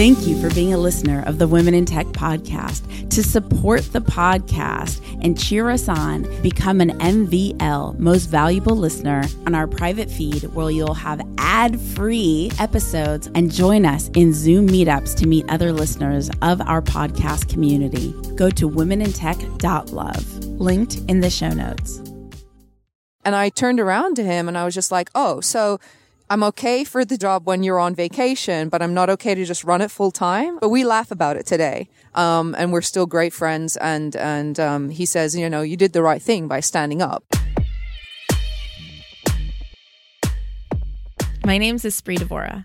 Thank you for being a listener of the Women in Tech podcast. To support the podcast and cheer us on, become an MVL, most valuable listener, on our private feed where you'll have ad free episodes and join us in Zoom meetups to meet other listeners of our podcast community. Go to womenintech.love, linked in the show notes. And I turned around to him and I was just like, oh, so I'm okay for the job when you're on vacation, but I'm not okay to just run it full time. But we laugh about it today. Um, and we're still great friends. And, and, um, he says, you know, you did the right thing by standing up. My name's Espree Devora,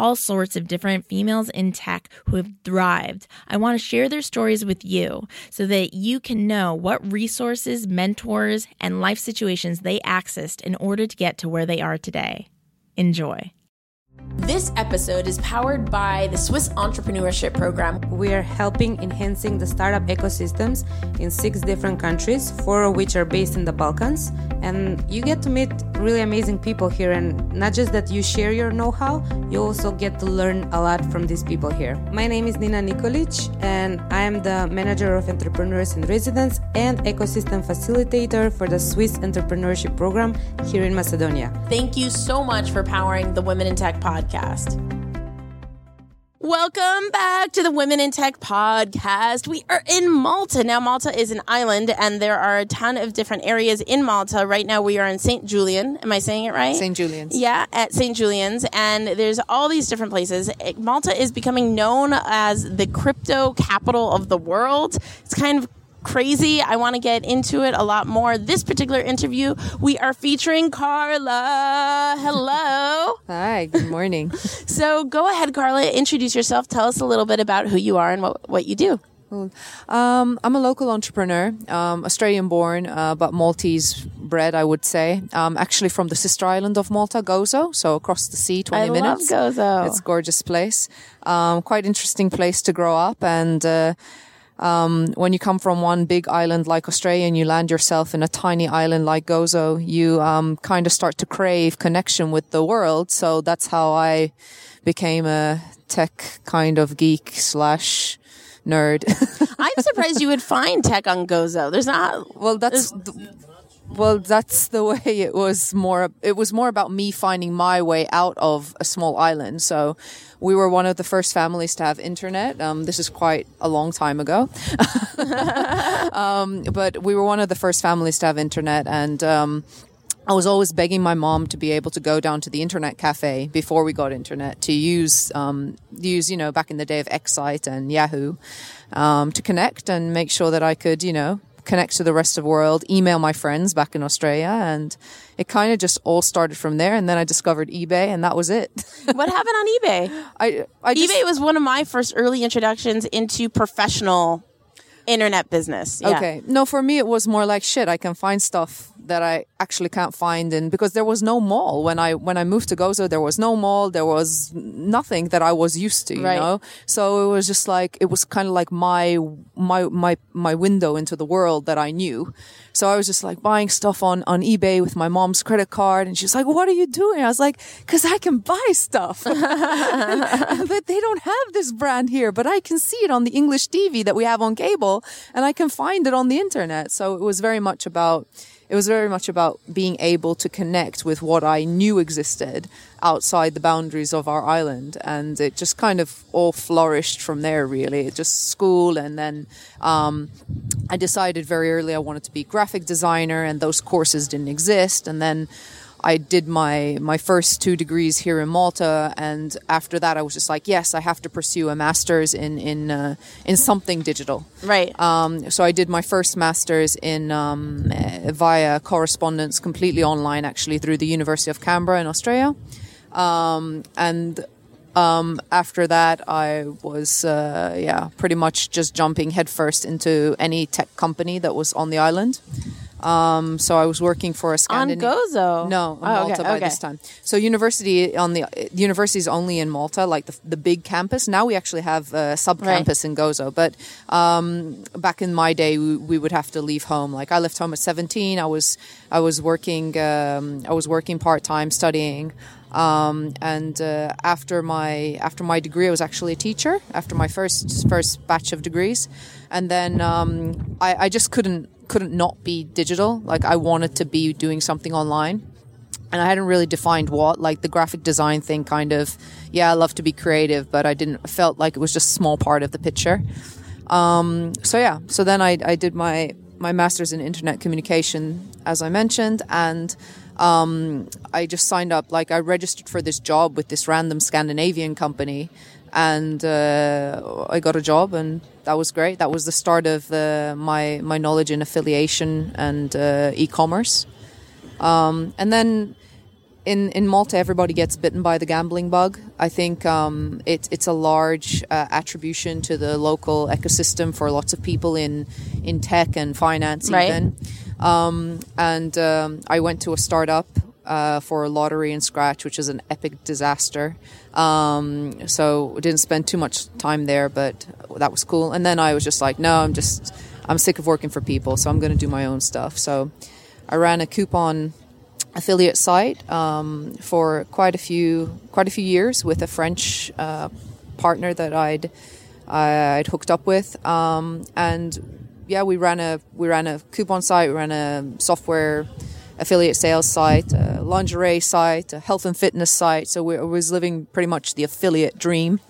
all sorts of different females in tech who have thrived. I want to share their stories with you so that you can know what resources, mentors, and life situations they accessed in order to get to where they are today. Enjoy. This episode is powered by the Swiss Entrepreneurship Program. We are helping enhancing the startup ecosystems in six different countries, four of which are based in the Balkans. And you get to meet really amazing people here. And not just that you share your know how, you also get to learn a lot from these people here. My name is Nina Nikolic, and I am the manager of entrepreneurs in residence and ecosystem facilitator for the Swiss Entrepreneurship Program here in Macedonia. Thank you so much for powering the Women in Tech podcast podcast. Welcome back to the Women in Tech podcast. We are in Malta. Now, Malta is an island, and there are a ton of different areas in Malta. Right now, we are in St. Julian. Am I saying it right? St. Julian's. Yeah, at St. Julian's. And there's all these different places. Malta is becoming known as the crypto capital of the world. It's kind of crazy. I want to get into it a lot more. This particular interview, we are featuring Carla. Hello. Hi, good morning. so go ahead, Carla, introduce yourself. Tell us a little bit about who you are and what, what you do. Um, I'm a local entrepreneur, um, Australian born, uh, but Maltese bred, I would say. Um, actually from the sister island of Malta, Gozo, so across the sea, 20 I minutes. Love Gozo. It's a gorgeous place. Um, quite interesting place to grow up and, uh, um, when you come from one big island like Australia and you land yourself in a tiny island like Gozo, you um, kind of start to crave connection with the world. So that's how I became a tech kind of geek slash nerd. I'm surprised you would find tech on Gozo. There's not. Well, that's. Well, that's the way it was more. It was more about me finding my way out of a small island. So we were one of the first families to have internet. Um, this is quite a long time ago. um, but we were one of the first families to have internet and, um, I was always begging my mom to be able to go down to the internet cafe before we got internet to use, um, use, you know, back in the day of Excite and Yahoo, um, to connect and make sure that I could, you know, connect to the rest of the world, email my friends back in Australia, and it kind of just all started from there. And then I discovered eBay, and that was it. what happened on eBay? I, I just, eBay was one of my first early introductions into professional internet business. Yeah. Okay. No, for me, it was more like shit. I can find stuff that I actually can't find in because there was no mall when I when I moved to Gozo. There was no mall. There was nothing that I was used to. You right. know, so it was just like it was kind of like my my my my window into the world that I knew. So I was just like buying stuff on on eBay with my mom's credit card, and she's like, "What are you doing?" I was like, "Cause I can buy stuff, but they don't have this brand here, but I can see it on the English TV that we have on cable, and I can find it on the internet." So it was very much about it was very much about being able to connect with what I knew existed outside the boundaries of our island. And it just kind of all flourished from there, really. It just school. And then um, I decided very early I wanted to be graphic designer, and those courses didn't exist. And then I did my my first two degrees here in Malta, and after that, I was just like, yes, I have to pursue a master's in in uh, in something digital. Right. Um, so I did my first master's in um, uh, via correspondence, completely online, actually through the University of Canberra in Australia, um, and Um, after that, I was uh, yeah pretty much just jumping headfirst into any tech company that was on the island. Um, so I was working for a Scandinavian. On Gozo? No, on Oh, Malta okay, by okay. this time. So university on the university is only in Malta, like the, the big campus. Now we actually have a sub campus in Gozo, but um, back in my day, we, we would have to leave home. Like I left home at seventeen. I was I was working um, I was working part time studying. Um, and uh, after my after my degree, I was actually a teacher. After my first first batch of degrees, and then um, I, I just couldn't couldn't not be digital. Like I wanted to be doing something online and I hadn't really defined what. Like the graphic design thing, kind of. Yeah, I love to be creative, but I didn't. Felt like it was just a small part of the picture. Um, so yeah, so then I, I did my my master's in internet communication, as I mentioned, and um, I just signed up. Like I registered for this job with this random Scandinavian company, and uh, I got a job, and that was great. That was the start of uh, my my knowledge in affiliation and uh, e-commerce. Um, and then in in Malta, everybody gets bitten by the gambling bug. I think um, it, it's a large uh, attribution to the local ecosystem for lots of people in in tech and finance, Right. even. Um, and um, I went to a startup uh, for lottery and scratch, which is an epic disaster. Um, so didn't spend too much time there, but that was cool. And then I was just like, no, I'm just I'm sick of working for people, so I'm going to do my own stuff. So I ran a coupon affiliate site um, for quite a few quite a few years with a French uh, partner that I'd I'd hooked up with, um, and yeah, we ran a we ran a coupon site, we ran a software affiliate sales site, a lingerie site, a health and fitness site. So we was living pretty much the affiliate dream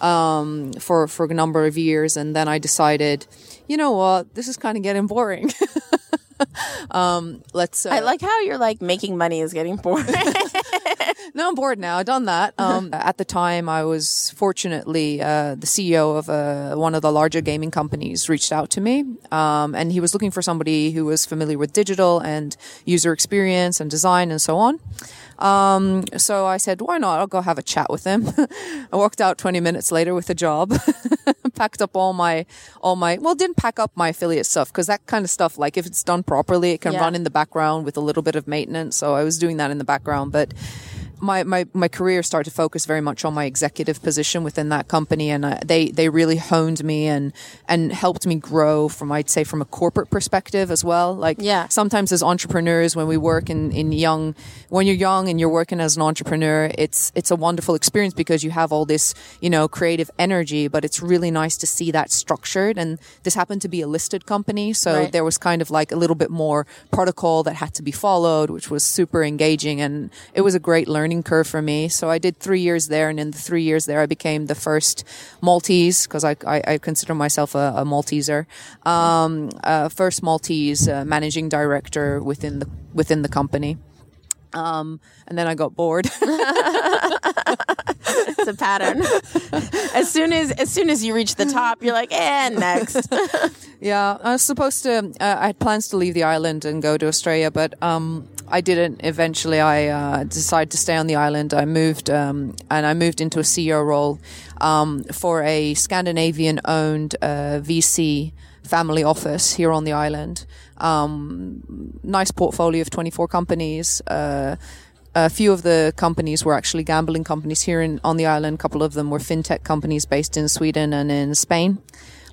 um, for for a number of years, and then I decided, you know what, this is kind of getting boring. um, let's. Uh, I like how you're like making money is getting boring. no, I'm bored now. I've done that. Um, at the time, I was fortunately uh, the CEO of uh, one of the larger gaming companies reached out to me, um, and he was looking for somebody who was familiar with digital and user experience and design and so on. Um, so I said, why not? I'll go have a chat with him. I walked out 20 minutes later with a job, packed up all my, all my, well, didn't pack up my affiliate stuff because that kind of stuff, like if it's done properly, it can Yeah. run in the background with a little bit of maintenance. So I was doing that in the background, but my, my, my career started to focus very much on my executive position within that company. And uh, they, they really honed me and, and helped me grow from, I'd say, from a corporate perspective as well. Like Yeah. sometimes as entrepreneurs, when we work in, in young, when you're young and you're working as an entrepreneur, it's, it's a wonderful experience because you have all this, you know, creative energy, but it's really nice to see that structured. And this happened to be a listed company. So Right. there was kind of like a little bit more protocol that had to be followed, which was super engaging. And it was a great learning curve for me. So I did three years there. And in the three years there, I became the first Maltese because I, I, I consider myself a, a Malteser. Um, uh, first Maltese uh, managing director within the, within the company. Um, and then I got bored. it's a pattern. as soon as as soon as you reach the top, you're like, and next. Yeah, I was supposed to. Uh, I had plans to leave the island and go to Australia, but um, I didn't. Eventually, I uh, decided to stay on the island. I moved, um, and I moved into a CEO role um, for a Scandinavian-owned uh, VC family office here on the island. Um, nice portfolio of 24 companies. Uh, a few of the companies were actually gambling companies here in, on the island. A couple of them were fintech companies based in Sweden and in Spain.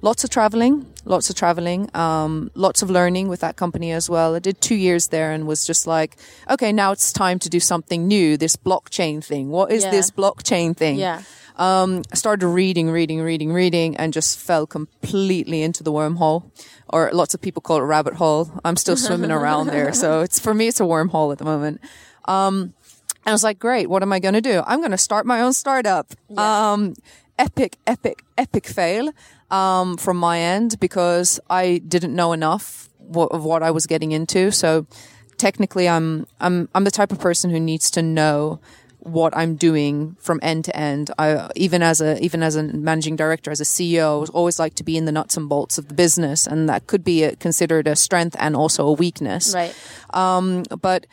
Lots of traveling, lots of traveling, um, lots of learning with that company as well. I did two years there and was just like, okay, now it's time to do something new. This blockchain thing. What is Yeah. this blockchain thing? Yeah. Um, I started reading, reading, reading, reading, and just fell completely into the wormhole, or lots of people call it rabbit hole. I'm still swimming around there, so it's for me, it's a wormhole at the moment. Um, and I was like, great, what am I going to do? I'm going to start my own startup. Um, epic, epic, epic fail um, from my end because I didn't know enough wha- of what I was getting into. So technically, I'm I'm I'm the type of person who needs to know what I'm doing from end to end. I even as a even as a managing director, as a CEO, I always like to be in the nuts and bolts of the business, and that could be a, considered a strength and also a weakness. Right. Um, but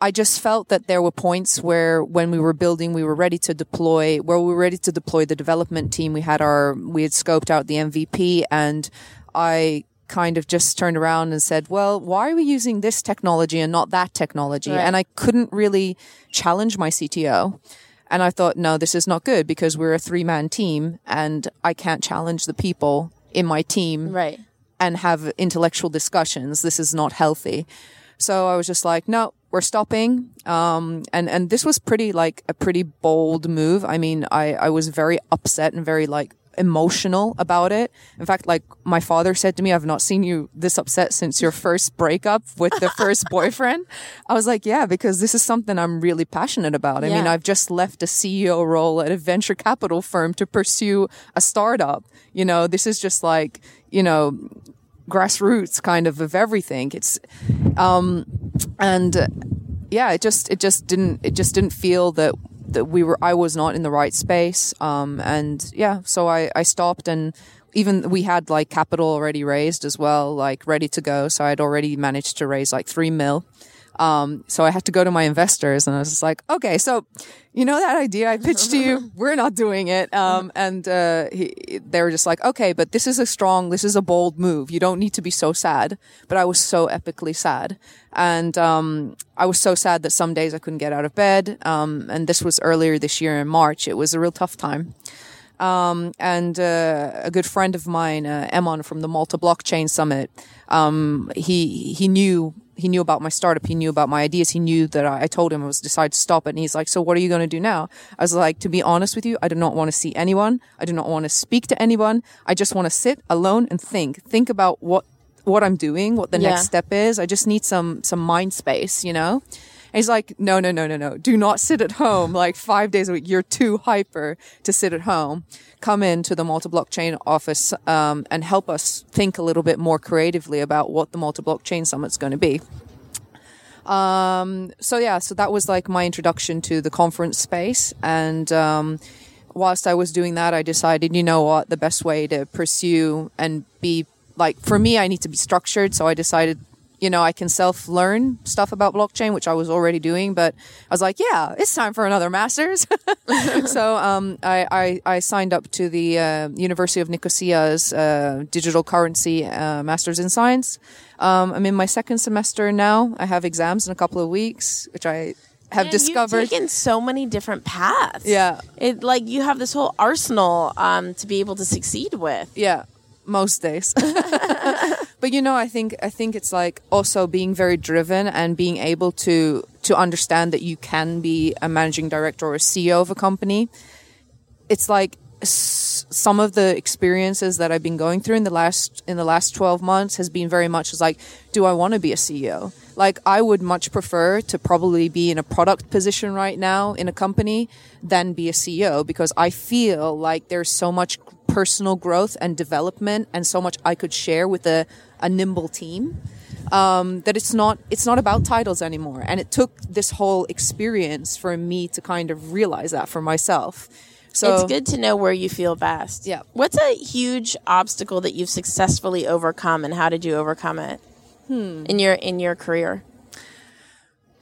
I just felt that there were points where when we were building, we were ready to deploy, where we were ready to deploy the development team. We had our, we had scoped out the MVP and I kind of just turned around and said, well, why are we using this technology and not that technology? Right. And I couldn't really challenge my CTO. And I thought, no, this is not good because we're a three man team and I can't challenge the people in my team. Right. And have intellectual discussions. This is not healthy. So I was just like, no, we're stopping. Um, and, and this was pretty like a pretty bold move. I mean, I, I was very upset and very like emotional about it. In fact, like my father said to me, I've not seen you this upset since your first breakup with the first boyfriend. I was like, yeah, because this is something I'm really passionate about. I yeah. mean, I've just left a CEO role at a venture capital firm to pursue a startup. You know, this is just like, you know, grassroots kind of of everything. It's, um, and uh, yeah, it just, it just didn't, it just didn't feel that that we were I was not in the right space. Um, and yeah, so I, I stopped and even we had like capital already raised as well, like ready to go. So I'd already managed to raise like three mil. Um, so I had to go to my investors and I was just like, okay, so you know that idea I pitched to you? We're not doing it. Um, and, uh, he, they were just like, okay, but this is a strong, this is a bold move. You don't need to be so sad. But I was so epically sad. And, um, I was so sad that some days I couldn't get out of bed. Um, and this was earlier this year in March. It was a real tough time. Um, and uh, a good friend of mine, uh, Eman from the Malta Blockchain Summit, um, he he knew he knew about my startup. He knew about my ideas. He knew that I, I told him I was decided to stop it. And he's like, so what are you going to do now? I was like, to be honest with you, I do not want to see anyone. I do not want to speak to anyone. I just want to sit alone and think, think about what, what I'm doing, what the yeah. next step is. I just need some, some mind space, you know? And he's like, no, no, no, no, no. Do not sit at home like five days a week. You're too hyper to sit at home. Come into the Malta blockchain office um, and help us think a little bit more creatively about what the Malta blockchain summit's going to be. Um, so yeah, so that was like my introduction to the conference space. And, um, whilst I was doing that, I decided, you know what, the best way to pursue and be like, for me, I need to be structured. So I decided you know, I can self learn stuff about blockchain, which I was already doing, but I was like, yeah, it's time for another master's. so, um, I, I, I, signed up to the, uh, University of Nicosia's, uh, digital currency, uh, master's in science. Um, I'm in my second semester now. I have exams in a couple of weeks, which I have Man, discovered. You've taken so many different paths. Yeah. It, like, you have this whole arsenal, um, to be able to succeed with. Yeah most days. but you know, I think I think it's like also being very driven and being able to to understand that you can be a managing director or a CEO of a company. It's like some of the experiences that I've been going through in the last in the last 12 months has been very much as like do I want to be a CEO? Like I would much prefer to probably be in a product position right now in a company than be a CEO because I feel like there's so much personal growth and development and so much I could share with a, a nimble team. Um, that it's not it's not about titles anymore, and it took this whole experience for me to kind of realize that for myself. So it's good to know where you feel best. Yeah. What's a huge obstacle that you've successfully overcome, and how did you overcome it hmm. in your in your career?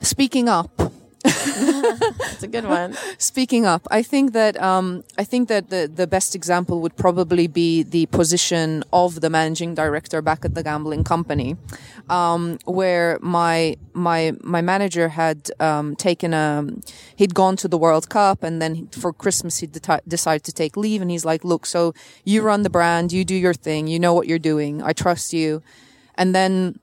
Speaking up. It's a good one. Speaking up, I think that um, I think that the the best example would probably be the position of the managing director back at the gambling company, um, where my my my manager had um, taken a he'd gone to the World Cup and then for Christmas he de- decided to take leave and he's like, look, so you run the brand, you do your thing, you know what you're doing, I trust you, and then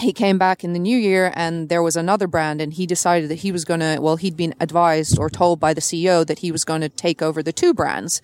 he came back in the new year and there was another brand and he decided that he was going to, well, he'd been advised or told by the CEO that he was going to take over the two brands.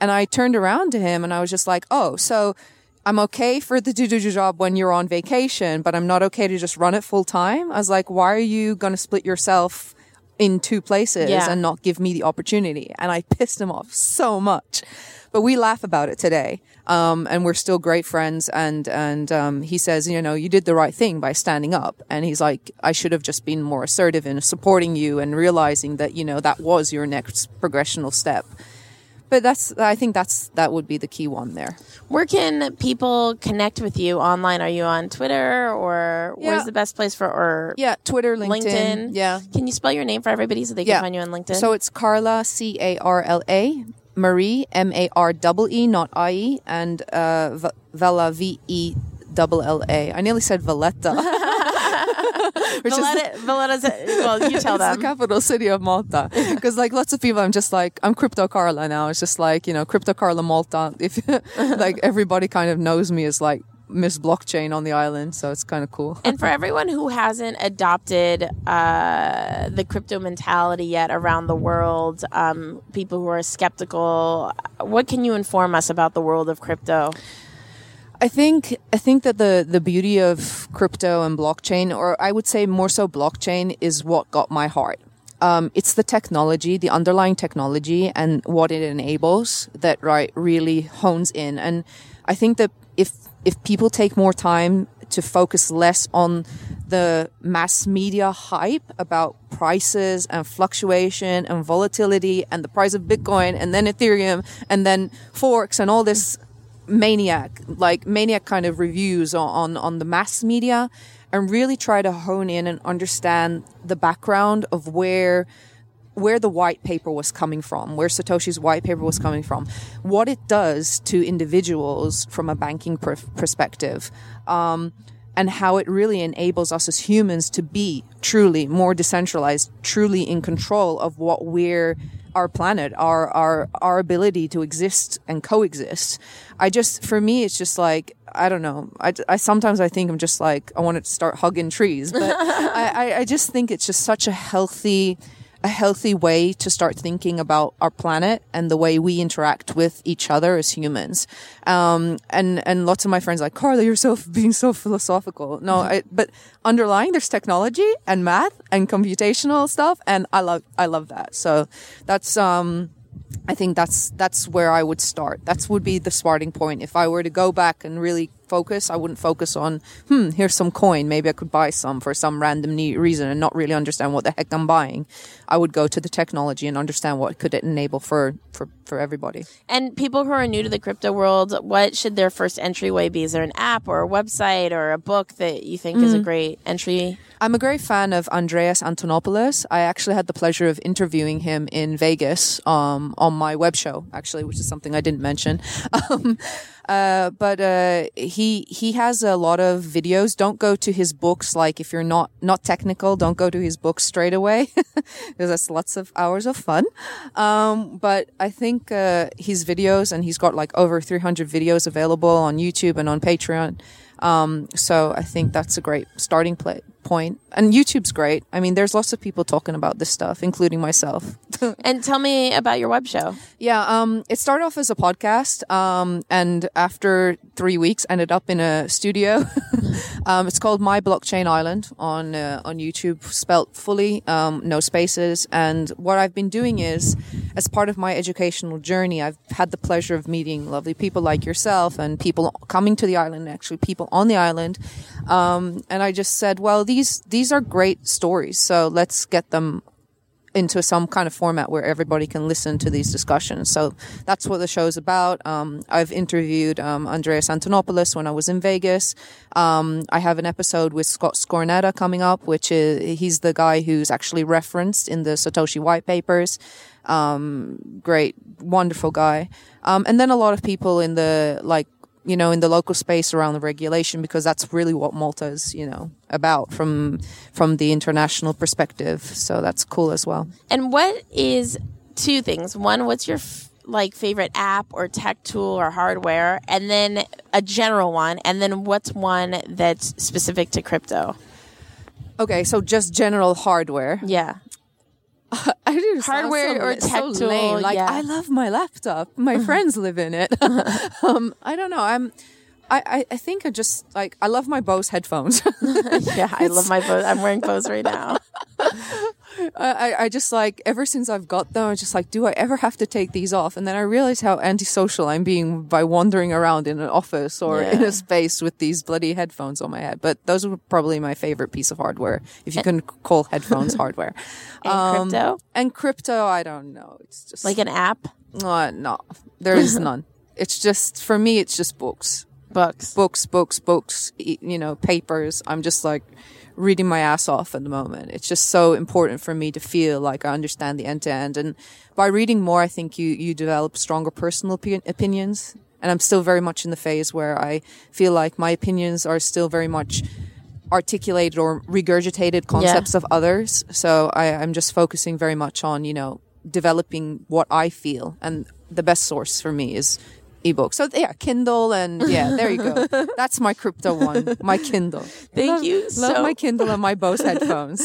And I turned around to him and I was just like, oh, so I'm okay for the do do job when you're on vacation, but I'm not okay to just run it full time. I was like, why are you going to split yourself in two places yeah. and not give me the opportunity? And I pissed him off so much but we laugh about it today. Um, and we're still great friends. And, and, um, he says, you know, you did the right thing by standing up. And he's like, I should have just been more assertive in supporting you and realizing that, you know, that was your next progressional step. but that's I think that's that would be the key one there. Where can people connect with you online? Are you on Twitter or Yeah. where's the best place for or Yeah, Twitter, LinkedIn. LinkedIn? Yeah. Can you spell your name for everybody so they can Yeah. find you on LinkedIn? So it's Carla C A R L A Marie M A R double E not I E and uh, v- Vella V E double L A. I nearly said Valletta. Which is Valletta's, well, you tell it's the capital city of Malta. Because like lots of people, I'm just like I'm Crypto Carla now. It's just like you know Crypto Carla Malta. If like everybody kind of knows me as like Miss Blockchain on the island, so it's kind of cool. And for everyone who hasn't adopted uh, the crypto mentality yet around the world, um, people who are skeptical, what can you inform us about the world of crypto? I think I think that the the beauty of crypto and blockchain, or I would say more so blockchain, is what got my heart. Um, it's the technology, the underlying technology, and what it enables that right really hones in. And I think that if if people take more time to focus less on the mass media hype about prices and fluctuation and volatility and the price of Bitcoin and then Ethereum and then forks and all this maniac like maniac kind of reviews on, on on the mass media and really try to hone in and understand the background of where where the white paper was coming from, where Satoshi's white paper was coming from, what it does to individuals from a banking per- perspective, um, and how it really enables us as humans to be truly more decentralized, truly in control of what we're our planet, our our our ability to exist and coexist. I just, for me, it's just like I don't know. I, I sometimes I think I'm just like I want to start hugging trees, but I, I I just think it's just such a healthy a healthy way to start thinking about our planet and the way we interact with each other as humans. Um, and, and lots of my friends are like, Carla, you're so, being so philosophical. No, I, but underlying there's technology and math and computational stuff. And I love, I love that. So that's, um, I think that's that's where I would start. That would be the starting point. If I were to go back and really focus, I wouldn't focus on, hmm, here's some coin. Maybe I could buy some for some random reason and not really understand what the heck I'm buying. I would go to the technology and understand what could it enable for for for everybody. And people who are new to the crypto world, what should their first entryway be? Is there an app or a website or a book that you think is a great entry? I'm a great fan of Andreas Antonopoulos. I actually had the pleasure of interviewing him in Vegas um, on my web show, actually, which is something I didn't mention. Um, uh, but uh, he he has a lot of videos. Don't go to his books. Like if you're not not technical, don't go to his books straight away because that's lots of hours of fun. Um, but I think uh, his videos, and he's got like over 300 videos available on YouTube and on Patreon. Um, so I think that's a great starting pla point. And YouTube's great. I mean, there's lots of people talking about this stuff, including myself. And tell me about your web show. Yeah, um, it started off as a podcast, um, and after three weeks, ended up in a studio. um, it's called My Blockchain Island on uh, on YouTube, spelt fully, um, no spaces. And what I've been doing is, as part of my educational journey, I've had the pleasure of meeting lovely people like yourself and people coming to the island, actually people on the island. Um, and I just said, well, these these are great stories, so let's get them into some kind of format where everybody can listen to these discussions. So that's what the show is about. Um, I've interviewed um, Andreas Antonopoulos when I was in Vegas. Um, I have an episode with Scott Stornetta coming up, which is he's the guy who's actually referenced in the Satoshi white papers. Um, great, wonderful guy. Um, and then a lot of people in the like you know, in the local space around the regulation, because that's really what Malta is, you know, about from from the international perspective. So that's cool as well. And what is two things? One, what's your f- like favorite app or tech tool or hardware? And then a general one. And then what's one that's specific to crypto? Okay, so just general hardware. Yeah. I do Hardware or tech tool, Like yeah. I love my laptop. My friends live in it. um, I don't know. I'm. I, I, I think I just like I love my Bose headphones. Yeah, I love my Bose. I'm wearing Bose right now. I, I just like ever since I've got them, I'm just like, do I ever have to take these off? And then I realize how antisocial I'm being by wandering around in an office or yeah. in a space with these bloody headphones on my head. But those are probably my favorite piece of hardware, if you can call headphones hardware. And um, crypto? And crypto, I don't know. It's just like an app. Uh, no, there is none. It's just for me. It's just books, books, books, books, books. You know, papers. I'm just like reading my ass off at the moment. It's just so important for me to feel like I understand the end to end. And by reading more, I think you, you develop stronger personal opi- opinions. And I'm still very much in the phase where I feel like my opinions are still very much articulated or regurgitated concepts yeah. of others. So I, I'm just focusing very much on, you know, developing what I feel. And the best source for me is ebook. So yeah, Kindle and yeah, there you go. That's my crypto one, my Kindle. Thank love, you. Love my Kindle and my Bose headphones.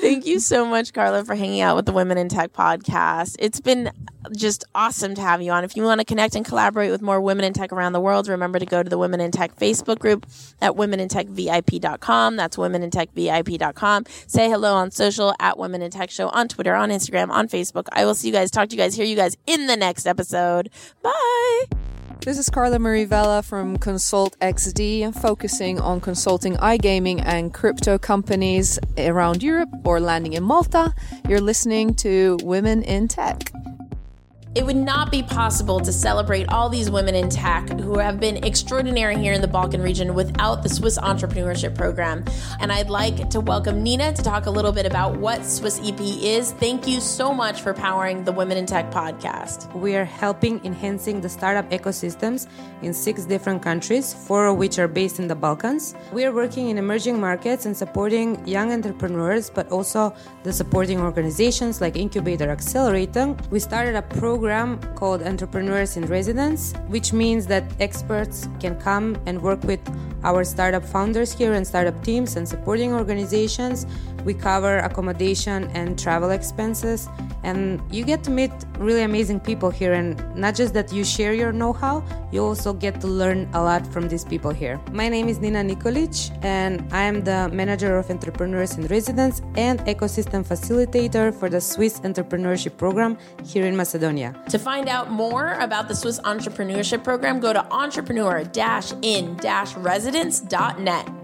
Thank you so much, Carla, for hanging out with the Women in Tech podcast. It's been just awesome to have you on. If you want to connect and collaborate with more women in tech around the world, remember to go to the Women in Tech Facebook group at womenintechvip.com. That's womenintechvip.com. Say hello on social at Women in Tech Show on Twitter, on Instagram, on Facebook. I will see you guys, talk to you guys, hear you guys in the next episode. Bye. This is Carla Marie Vella from Consult XD, focusing on consulting iGaming and crypto companies around Europe or landing in Malta. You're listening to Women in Tech. It would not be possible to celebrate all these women in tech who have been extraordinary here in the Balkan region without the Swiss Entrepreneurship Program. And I'd like to welcome Nina to talk a little bit about what Swiss EP is. Thank you so much for powering the Women in Tech podcast. We are helping enhancing the startup ecosystems in six different countries, four of which are based in the Balkans. We are working in emerging markets and supporting young entrepreneurs, but also the supporting organizations like Incubator Accelerator. We started a program program called Entrepreneurs in Residence, which means that experts can come and work with our startup founders here and startup teams and supporting organizations. We cover accommodation and travel expenses, and you get to meet really amazing people here. And not just that you share your know how, you also get to learn a lot from these people here. My name is Nina Nikolic, and I am the manager of Entrepreneurs in Residence and ecosystem facilitator for the Swiss Entrepreneurship Program here in Macedonia. To find out more about the Swiss Entrepreneurship Program, go to entrepreneur in residence.net.